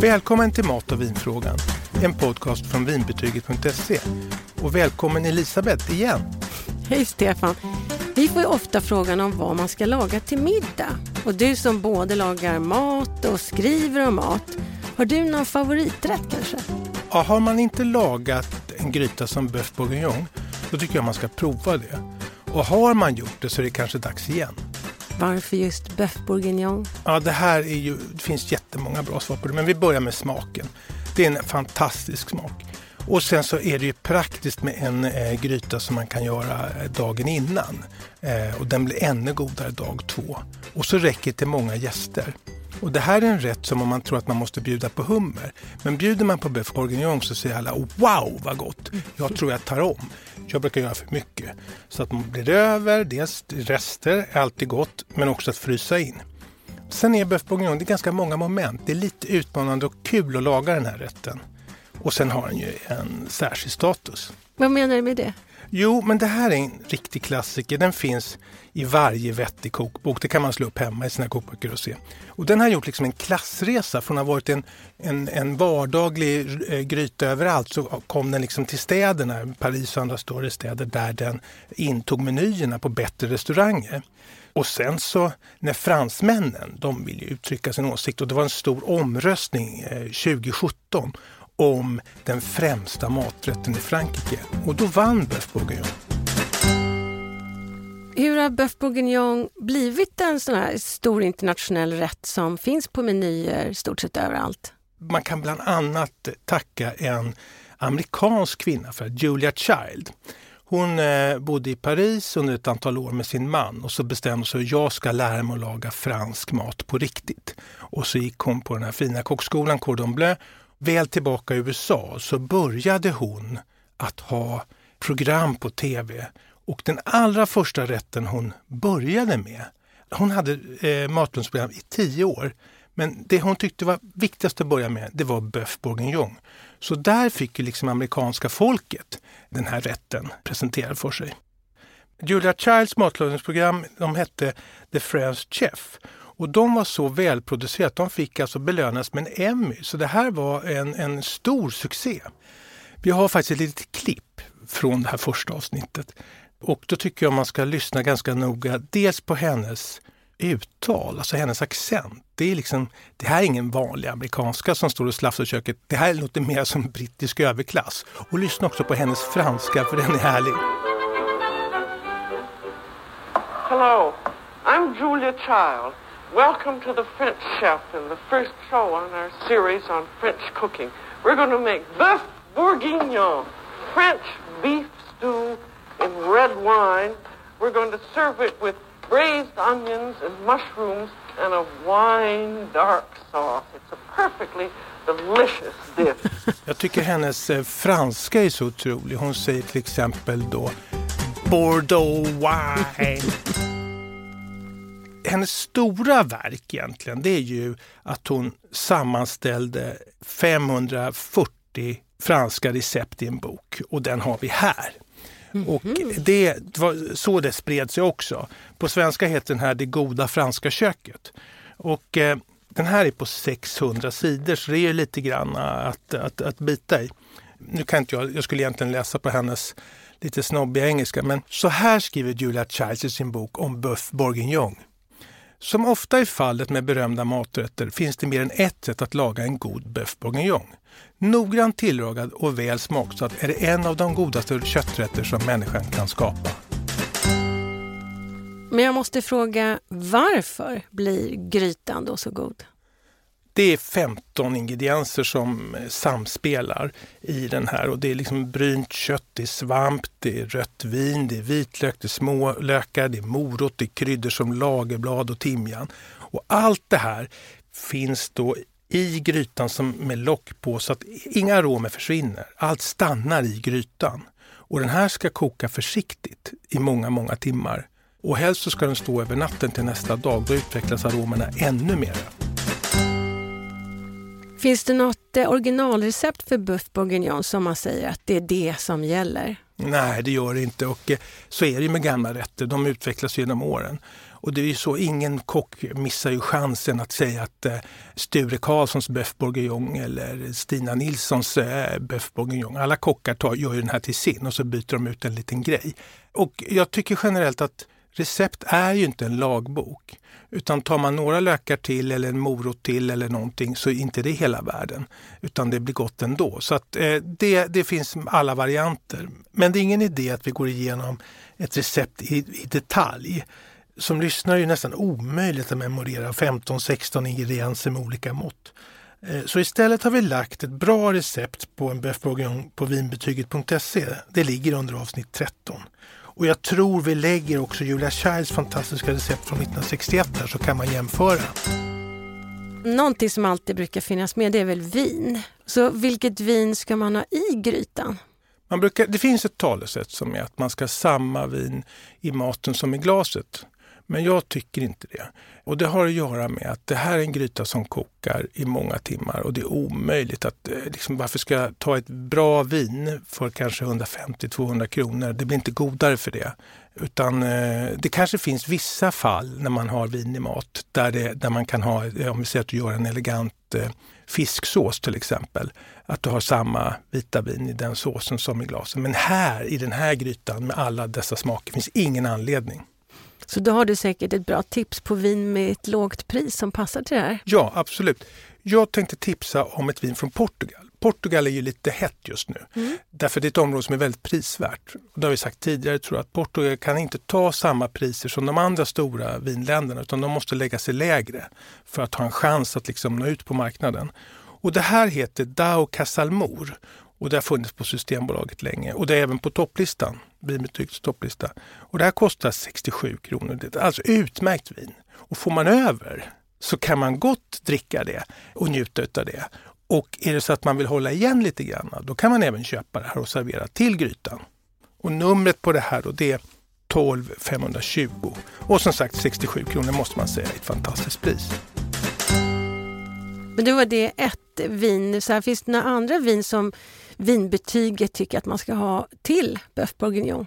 Välkommen till Mat och vinfrågan, en podcast från vinbetyget.se. Och välkommen Elisabeth igen. Hej Stefan. Vi får ju ofta frågan om vad man ska laga till middag. Och du som både lagar mat och skriver om mat, har du någon favoriträtt kanske? Ja, har man inte lagat en gryta som bœuf bourguignon, då tycker jag man ska prova det. Och har man gjort det så är det kanske dags igen. Varför just bœuf bourguignon? Ja, det här är ju, det finns jättemånga bra svar på det, men vi börjar med smaken. Det är en fantastisk smak. Och sen så är det ju praktiskt med en eh, gryta som man kan göra eh, dagen innan. Eh, och den blir ännu godare dag två. Och så räcker det till många gäster. Och det här är en rätt som om man tror att man måste bjuda på hummer. Men bjuder man på bœuf bourguignon så säger alla wow vad gott. Jag tror jag tar om. Jag brukar göra för mycket. Så att man blir över, dels rester är alltid gott, men också att frysa in. Sen är bœuf bourguignon, det är ganska många moment. Det är lite utmanande och kul att laga den här rätten. Och sen har den ju en särskild status. Vad menar du med det? Jo, men det här är en riktig klassiker. Den finns i varje vettig kokbok. Det kan man slå upp hemma i sina kokböcker och se. Och den har gjort liksom en klassresa. Från att ha varit en, en, en vardaglig eh, gryta överallt så kom den liksom till städerna, Paris och andra större städer, där den intog menyerna på bättre restauranger. Och sen så när fransmännen, de vill ju uttrycka sin åsikt och det var en stor omröstning eh, 2017 om den främsta maträtten i Frankrike. Och då vann bœuf bourguignon. Hur har bœuf bourguignon blivit en sån här stor internationell rätt som finns på menyer stort sett överallt? Man kan bland annat tacka en amerikansk kvinna för Julia Child. Hon eh, bodde i Paris under ett antal år med sin man och så bestämde sig att jag ska lära mig att laga fransk mat på riktigt. Och så gick hon på den här fina kockskolan Cordon Bleu väl tillbaka i USA så började hon att ha program på tv. Och den allra första rätten hon började med, hon hade eh, matlagningsprogram i tio år. Men det hon tyckte var viktigast att börja med, det var bœuf bourguignon. Så där fick ju liksom amerikanska folket den här rätten presenterad för sig. Julia Childs matlagningsprogram de hette The French Chef och de var så välproducerade att de fick alltså belönas med en Emmy. Så det här var en, en stor succé. Vi har faktiskt ett litet klipp från det här första avsnittet. Och då tycker jag man ska lyssna ganska noga. Dels på hennes uttal, alltså hennes accent. Det, är liksom, det här är ingen vanlig amerikanska som står och slafsar i köket. Det här låter mer som brittisk överklass. Och lyssna också på hennes franska för den är härlig. Hello, I'm Julia Child. Welcome to the French Chef and the first show on our series on French cooking. We're going to make bœuf bourguignon, French beef stew in red wine. We're going to serve it with braised onions and mushrooms and a wine dark sauce. It's a perfectly delicious dish. Jag tycker hennes eh, franska är så otrolig. Hon säger till exempel då Bordeaux wine hennes stora verk egentligen, det är ju att hon sammanställde 540 franska recept i en bok och den har vi här. Mm -hmm. Och det var så det spred sig också. På svenska heter den här Det goda franska köket. Och eh, den här är på 600 sidor så det är lite grann att, att, att bita i. Nu kan inte jag, jag skulle egentligen läsa på hennes lite snobbiga engelska, men så här skriver Julia Childs i sin bok om bœuf bourguignon. Som ofta är fallet med berömda maträtter finns det mer än ett sätt att laga en god bœuf bourguignon. Noggrant tillagad och väl smaksatt är det en av de godaste kötträtter som människan kan skapa. Men jag måste fråga, varför blir grytan då så god? Det är 15 ingredienser som eh, samspelar i den här och det är liksom brynt kött, det är svamp, det är rött vin, det är vitlök, det är smålökar, det är morot, det är kryddor som lagerblad och timjan. Och allt det här finns då i grytan som med lock på så att inga aromer försvinner. Allt stannar i grytan. Och den här ska koka försiktigt i många, många timmar. Och helst så ska den stå över natten till nästa dag. Då utvecklas aromerna ännu mer. Finns det något eh, originalrecept för buff bourguignon som man säger att det är det som gäller? Nej, det gör det inte och eh, så är det med gamla rätter. De utvecklas genom åren. Och det är ju så, ingen kock missar ju chansen att säga att eh, Sture Karlssons bœuf bourguignon eller Stina Nilssons eh, bœuf bourguignon. Alla kockar tar, gör ju den här till sin och så byter de ut en liten grej. Och jag tycker generellt att recept är ju inte en lagbok. Utan tar man några lökar till eller en morot till eller någonting så är inte det hela världen. Utan det blir gott ändå. Så att, eh, det, det finns alla varianter. Men det är ingen idé att vi går igenom ett recept i, i detalj. Som lyssnare är det nästan omöjligt att memorera 15-16 ingredienser med olika mått. Eh, så istället har vi lagt ett bra recept på en bœuf bourguignon på vinbetyget.se. Det ligger under avsnitt 13. Och jag tror vi lägger också Julia Childs fantastiska recept från 1961 där så kan man jämföra. Någonting som alltid brukar finnas med det är väl vin. Så vilket vin ska man ha i grytan? Man brukar, det finns ett talesätt som är att man ska ha samma vin i maten som i glaset. Men jag tycker inte det. Och det har att göra med att det här är en gryta som kokar i många timmar och det är omöjligt att, eh, liksom, varför ska jag ta ett bra vin för kanske 150-200 kronor? Det blir inte godare för det. Utan eh, det kanske finns vissa fall när man har vin i mat där, det, där man kan ha, eh, om vi säger att du gör en elegant eh, fisksås till exempel, att du har samma vita vin i den såsen som i glasen. Men här i den här grytan med alla dessa smaker finns ingen anledning. Så då har du säkert ett bra tips på vin med ett lågt pris som passar till det här. Ja, absolut. Jag tänkte tipsa om ett vin från Portugal. Portugal är ju lite hett just nu. Mm. Därför det är ett område som är väldigt prisvärt. Och det har vi sagt tidigare, tror jag, att Portugal kan inte ta samma priser som de andra stora vinländerna utan de måste lägga sig lägre för att ha en chans att liksom nå ut på marknaden. Och det här heter Dao Casalmor och det har funnits på Systembolaget länge och det är även på topplistan, vinbetygs topplista. Och det här kostar 67 kronor. Det är alltså utmärkt vin. Och får man över så kan man gott dricka det och njuta av det. Och är det så att man vill hålla igen lite grann, då kan man även köpa det här och servera till grytan. Och numret på det här då, det är 12 520. Och som sagt 67 kronor måste man säga är ett fantastiskt pris. Men då var det ett vin. Så här, finns det några andra vin som vinbetyget tycker att man ska ha till Boeuf bourguignon?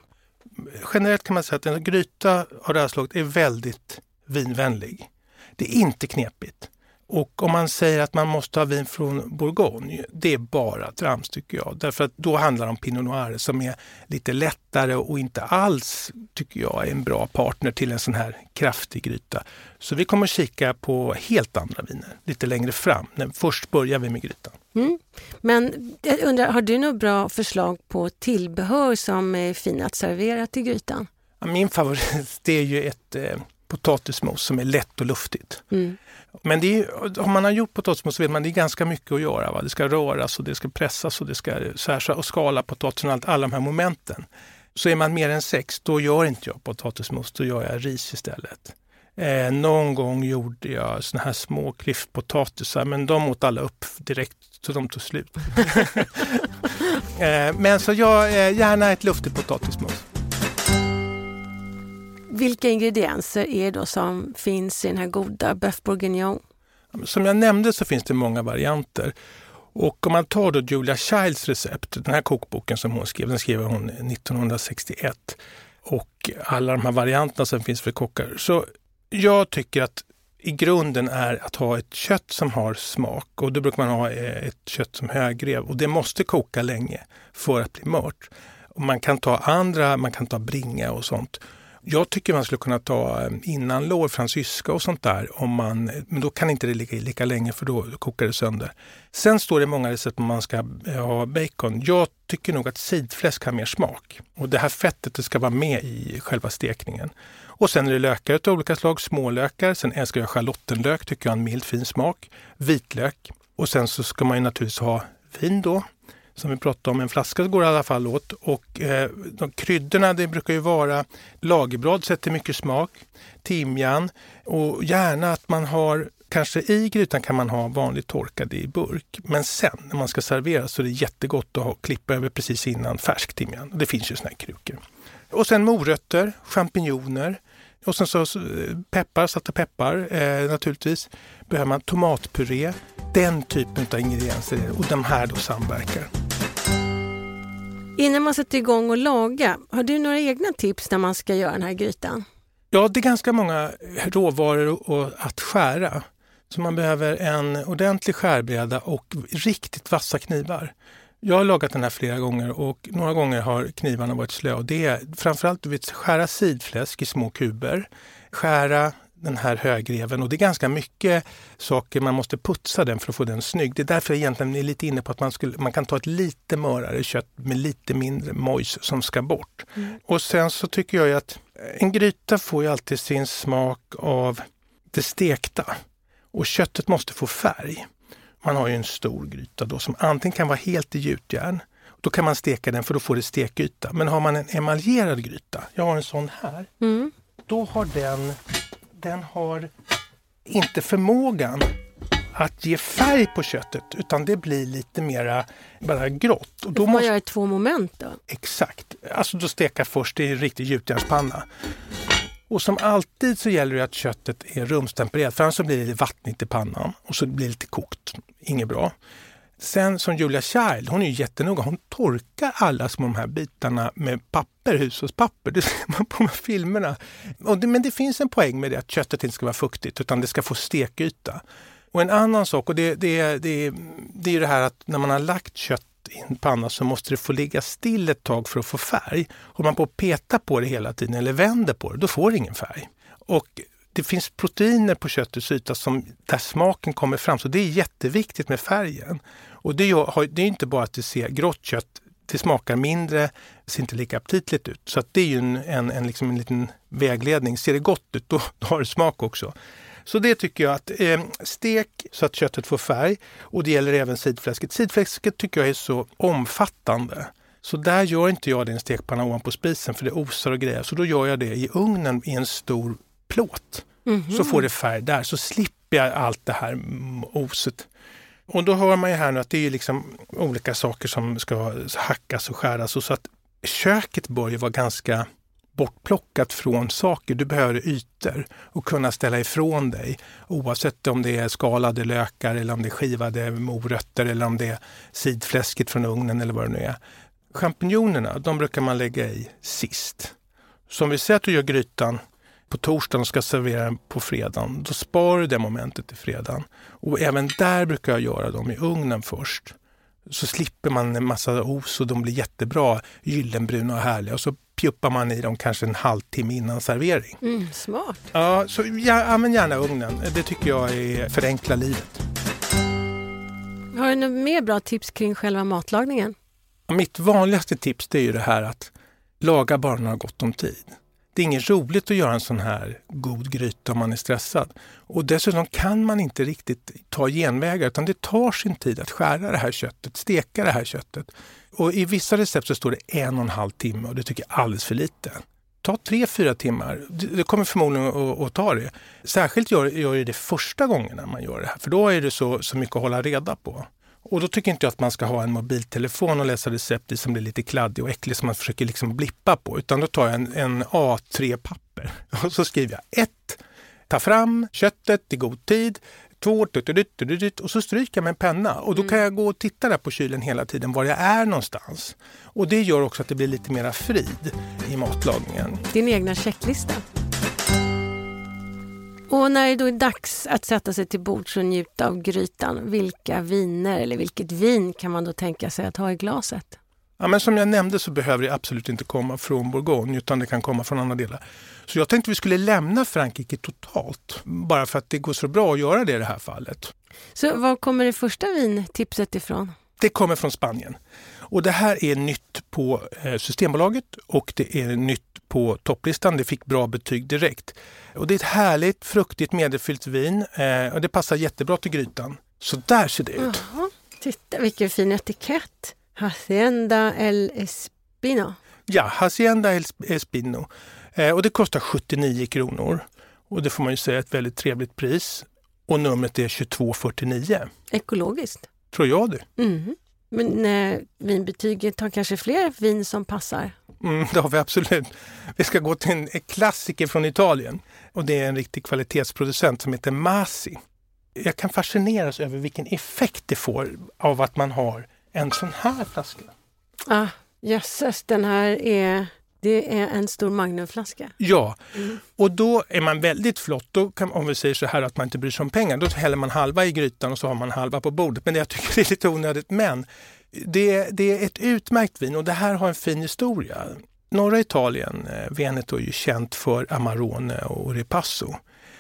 Generellt kan man säga att en gryta av det här slaget är väldigt vinvänlig. Det är inte knepigt. Och om man säger att man måste ha vin från Bourgogne, det är bara trams tycker jag. Därför att då handlar det om Pinot Noir som är lite lättare och inte alls, tycker jag, är en bra partner till en sån här kraftig gryta. Så vi kommer kika på helt andra viner lite längre fram. Men först börjar vi med grytan. Mm. Men jag undrar, har du något bra förslag på tillbehör som är fina att servera till grytan? Min favorit det är ju ett eh, potatismos som är lätt och luftigt. Mm. Men det är, om man har gjort potatismos så vet man att det är ganska mycket att göra. Va? Det ska röras och det ska pressas och det ska särsa och skala potatisen och allt, alla de här momenten. Så är man mer än sex, då gör inte jag potatismos, då gör jag ris istället. Eh, någon gång gjorde jag såna här små klyftpotatisar men de åt alla upp direkt så de tog slut. eh, men så jag, eh, gärna ett luftigt potatismos. Vilka ingredienser är det då som finns i den här goda Boeuf bourguignon? Som jag nämnde så finns det många varianter. Och om man tar då Julia Childs recept, den här kokboken som hon skrev, den skrev hon 1961. Och alla de här varianterna som finns för kockar. Så jag tycker att i grunden är att ha ett kött som har smak och då brukar man ha eh, ett kött som högrev och det måste koka länge för att bli mört. Och man kan ta andra, man kan ta bringa och sånt. Jag tycker man skulle kunna ta eh, innanlår, fransyska och sånt där. Om man, men då kan inte det ligga i lika länge för då kokar det sönder. Sen står det många recept om man ska eh, ha bacon. Jag tycker nog att sidfläsk har mer smak. Och det här fettet det ska vara med i själva stekningen. Och sen är det lökar av olika slag, smålökar. Sen älskar jag schalottenlök, tycker jag har en mild fin smak. Vitlök. Och sen så ska man ju naturligtvis ha vin då som vi pratade om, en flaska går i alla fall åt. Och eh, de kryddorna det brukar ju vara lagerblad, sätter mycket smak, timjan och gärna att man har Kanske i grytan kan man ha vanligt torkad i burk. Men sen när man ska servera så är det jättegott att ha, klippa över precis innan färsk timjan. Det finns ju såna här krukor. Och sen morötter, champinjoner och sen så peppar, salta peppar eh, naturligtvis. Behöver man tomatpuré. Den typen av ingredienser och de här då samverkar. Innan man sätter igång och laga, har du några egna tips när man ska göra den här grytan? Ja, det är ganska många råvaror att skära. Så man behöver en ordentlig skärbräda och riktigt vassa knivar. Jag har lagat den här flera gånger och några gånger har knivarna varit slöa. Det är framförallt du vet, skära sidfläsk i små kuber, skära den här högreven och det är ganska mycket saker man måste putsa den för att få den snygg. Det är därför jag egentligen är lite inne på att man, skulle, man kan ta ett lite mörare kött med lite mindre mojs som ska bort. Och sen så tycker jag att en gryta får ju alltid sin smak av det stekta och köttet måste få färg. Man har ju en stor gryta då som antingen kan vara helt i gjutjärn. Då kan man steka den för då får det stekyta. Men har man en emaljerad gryta, jag har en sån här, Mm. då har den, den har inte förmågan att ge färg på köttet utan det blir lite mera bara grått. Och Då får man måste, göra i två moment då. exakt, alltså då steka först i en riktig gjutjärnspanna. Och som alltid så gäller det att köttet är rumstempererat för annars så blir det vattnigt i pannan och så blir det lite kokt. Inget bra. Sen som Julia Child, hon är ju jättenoga. Hon torkar alla små de här bitarna med papper, hushållspapper. Det ser man på de här filmerna. Och det, men det finns en poäng med det att köttet inte ska vara fuktigt utan det ska få stekyta. Och en annan sak, och det, det, det, det är ju det här att när man har lagt kött i en panna så måste det få ligga still ett tag för att få färg. Håller man på att peta på det hela tiden eller vänder på det, då får det ingen färg. Och det finns proteiner på köttets yta som, där smaken kommer fram, så det är jätteviktigt med färgen. Och det, gör- det är inte bara att det ser grått kött, det smakar mindre, ser inte lika aptitligt ut. Så att det är ju en, en, en, liksom en liten vägledning. Ser det gott ut, då, då har det smak också. Så det tycker jag att eh, stek så att köttet får färg och det gäller även sidfläsket. Sidfläsket tycker jag är så omfattande. Så där gör inte jag det i en stekpanna ovanpå spisen för det osar och grejer. Så då gör jag det i ugnen i en stor plåt. Så får det färg där, så slipper jag allt det här mm, oset. Och då hör man ju här nu att det är liksom olika saker som ska hackas och skäras. Och så att köket bör ju vara ganska bortplockat från saker. Du behöver ytor och kunna ställa ifrån dig. Oavsett om det är skalade lökar eller om det är skivade morötter eller om det är sidfläsket från ugnen eller vad det nu är. Champinjonerna, de brukar man lägga i sist. Så om vi säger att du gör grytan på torsdagen och ska servera den på fredagen, då sparar du det momentet till fredagen. Och även där brukar jag göra dem i ugnen först. Så slipper man en massa os och de blir jättebra gyllenbruna och härliga. Och så pjuppar man i dem kanske en halvtimme innan servering. Mm, smart. Ja, så ja, använd gärna ugnen. Det tycker jag är förenkla livet. Har du några mer bra tips kring själva matlagningen? Mitt vanligaste tips det är ju det här att laga bara när du har gott om tid. Det är inget roligt att göra en sån här god gryta om man är stressad. Och dessutom kan man inte riktigt ta genvägar utan det tar sin tid att skära det här köttet, steka det här köttet. Och i vissa recept så står det en och en halv timme och det tycker jag är alldeles för lite. Ta tre, fyra timmar. Det kommer förmodligen att, ta det. Särskilt gör, gör det första gången när man gör det här för då är det så, så mycket att hålla reda på. Och då tycker inte jag att man ska ha en mobiltelefon och läsa recept i som blir lite kladdig och äcklig som man försöker liksom blippa på. Utan då tar jag en, en A3-papper och så skriver jag ett, Ta fram köttet i god tid. Två, tut, tut, tut, tut, tut, och så stryker jag med en penna. Och då kan jag gå och titta där på kylen hela tiden var jag är någonstans. Och det gör också att det blir lite mera frid i matlagningen. Din egna checklista. Och när det då är dags att sätta sig till bords och njuta av grytan, vilka viner eller vilket vin kan man då tänka sig att ha i glaset? Ja, men som jag nämnde så behöver det absolut inte komma från Bourgogne utan det kan komma från andra delar. Så jag tänkte vi skulle lämna Frankrike totalt. Bara för att det går så bra att göra det i det här fallet. Så var kommer det första vintipset ifrån? Det kommer från Spanien. Och det här är nytt på eh, Systembolaget och det är nytt på topplistan. Det fick bra betyg direkt. Och det är ett härligt, fruktigt, medelfyllt vin eh, och det passar jättebra till grytan. Så där ser det ut. Titta vilken fin etikett. Hacienda El Espino. Ja, Hacienda El Espino. Eh, och det kostar 79 kronor. Och det får man ju säga är ett väldigt trevligt pris. Och numret är 2249. Ekologiskt. Tror jag det. Mhm. Men eh, vinbetyget har kanske fler vin som passar. Mm, det har vi absolut. Vi ska gå till en klassiker från Italien. Och det är en riktig kvalitetsproducent som heter Masi. Jag kan fascineras över vilken effekt det får av att man har en sån här flaska. Ah, jösses, den här är Det är en stor magnumflaska. Ja, och då är man väldigt flott. Då kan, om vi säger så här att man inte bryr sig om pengar, då häller man halva i grytan och så har man halva på bordet. Men det, jag tycker det är lite onödigt. Men det, det är ett utmärkt vin och det här har en fin historia. Norra Italien, eh, Veneto, är ju känt för Amarone och Ripasso.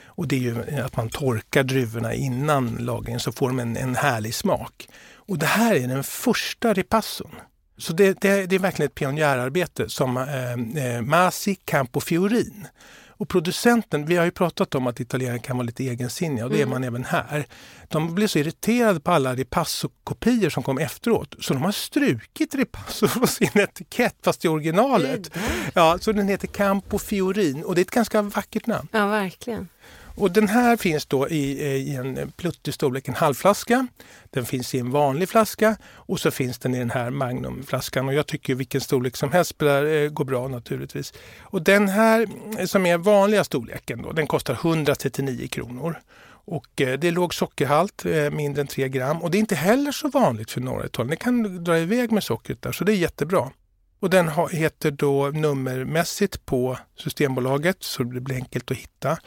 Och det är ju att man torkar druvorna innan lagringen så får de en, en härlig smak. Och det här är den första Ripasson. Så det, det, det är verkligen ett pionjärarbete som eh, eh, Masi Campofiorin. Och producenten, vi har ju pratat om att italienare kan vara lite egensinniga och det är man även här. De blev så irriterade på alla Ripasso-kopior som kom efteråt så de har strukit Ripasso på sin etikett fast i originalet. Ja, så den heter Campo Fiorin och det är ett ganska vackert namn. Ja, verkligen. Och den här finns då i, eh, i en eh, pluttig storlek, en halvflaska. Den finns i en vanlig flaska och så finns den i den här Magnumflaskan. Och jag tycker vilken storlek som helst spelar, eh, går bra naturligtvis. Och den här eh, som är vanliga storleken då, den kostar 139 kronor. Och det är låg sockerhalt, mindre än 3 gram. Och det är inte heller så vanligt för norra Italien. Det kan dra iväg med sockret där, så det är jättebra. Och den heter då nummermässigt på Systembolaget så det blir enkelt att hitta.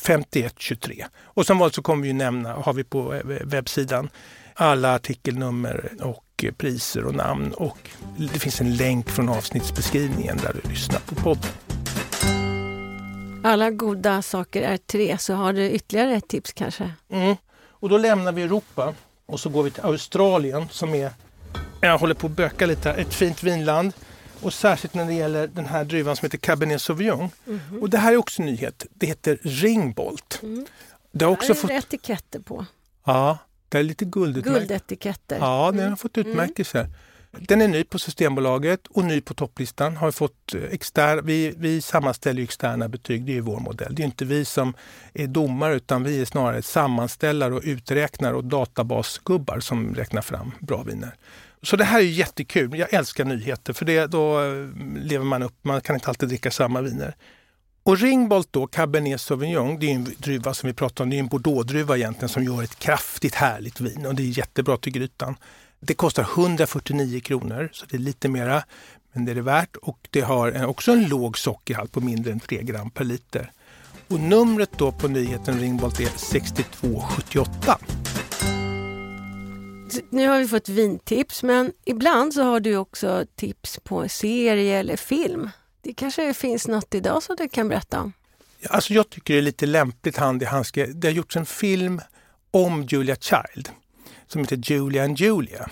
5123. Och som vanligt så kommer vi nämna, har vi på webbsidan, alla artikelnummer och eh, priser och namn. Och det finns en länk från avsnittsbeskrivningen där du lyssnar på podden. Alla goda saker är tre, så har du ytterligare ett tips kanske? Mm. Och då lämnar vi Europa och så går vi till Australien som är, jag håller på att böka lite, ett fint vinland. Och särskilt när det gäller den här druvan som heter Cabernet Sauvignon. Och det här är också en nyhet. Det heter Ringbolt. Det har också är fått... det etiketter på. Ja, det är lite guldutmärkt. Guldetiketter. Ja, den har fått utmärkelser. Den är ny på Systembolaget och ny på topplistan. Har fått eh, exter, vi, vi sammanställer externa betyg, det är ju vår modell. Det är inte vi som är domare utan vi är snarare sammanställare och uträknare och databasgubbar som räknar fram bra viner. Så det här är jättekul. Jag älskar nyheter för det, då eh, lever man upp. Man kan inte alltid dricka samma viner. Och Ringbolt då, Cabernet Sauvignon, det är en druva som vi pratade om, det är en Bordeaux-druva egentligen som gör ett kraftigt härligt vin och det är jättebra till grytan. Det kostar 149 kronor, så det är lite mera, men det är det värt. Och det har en- också en låg sockerhalt på mindre än 3 gram per liter. Och numret då på nyheten Ringbolt är 6278. Nu har vi fått vintips, men ibland så har du också tips på serie eller film. Det kanske finns något idag som du kan berätta om? Alltså jag tycker det är lite lämpligt hand i handske. Det har gjorts en film om Julia Child som heter Julia and Julia.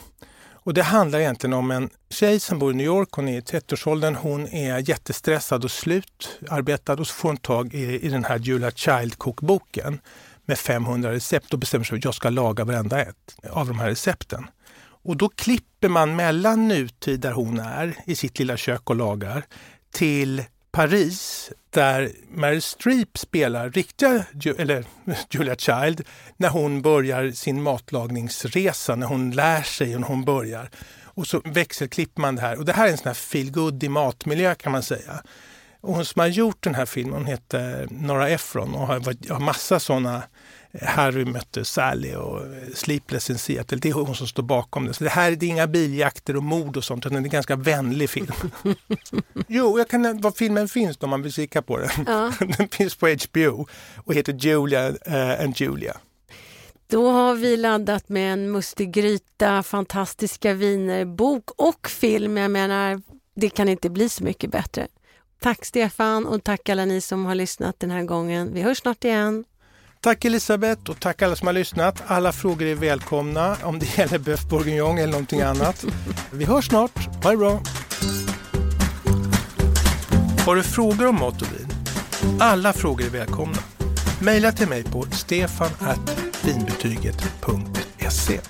Och det handlar egentligen om en tjej som bor i New York. Hon är i 30-årsåldern. Hon är jättestressad och slutarbetad och så får hon tag i, i den här Julia Child-kokboken med 500 recept och bestämmer sig för att jag ska laga varenda ett av de här recepten. Och då klipper man mellan nutid där hon är i sitt lilla kök och lagar till Paris där Meryl Streep spelar riktiga Ju- eller Julia Child när hon börjar sin matlagningsresa, när hon lär sig och när hon börjar. Och så växelklipper man det här. Och det här är en sån här feel i matmiljö kan man säga. Och hon som har gjort den här filmen hon heter Nora Ephron och har, har massa såna Harry mötte Sally och Sleepless in Seattle. Det är hon som står bakom det. Så det här det är inga biljakter och mord och sånt utan det är en ganska vänlig film. jo, jag kan, var filmen finns då om man vill kika på den. Ja. Den finns på HBO och heter Julia eh, and Julia. Då har vi laddat med en mustig gryta, fantastiska viner, bok och film. Jag menar, det kan inte bli så mycket bättre. Tack Stefan och tack alla ni som har lyssnat den här gången. Vi hörs snart igen. Tack Elisabeth och tack alla som har lyssnat. Alla frågor är välkomna om det gäller Boeuf Bourguignon eller någonting annat. Vi hörs snart. Ha det bra! Har du frågor om mat och vin? Alla frågor är välkomna. Maila till mig på stefan.vinbetyget.se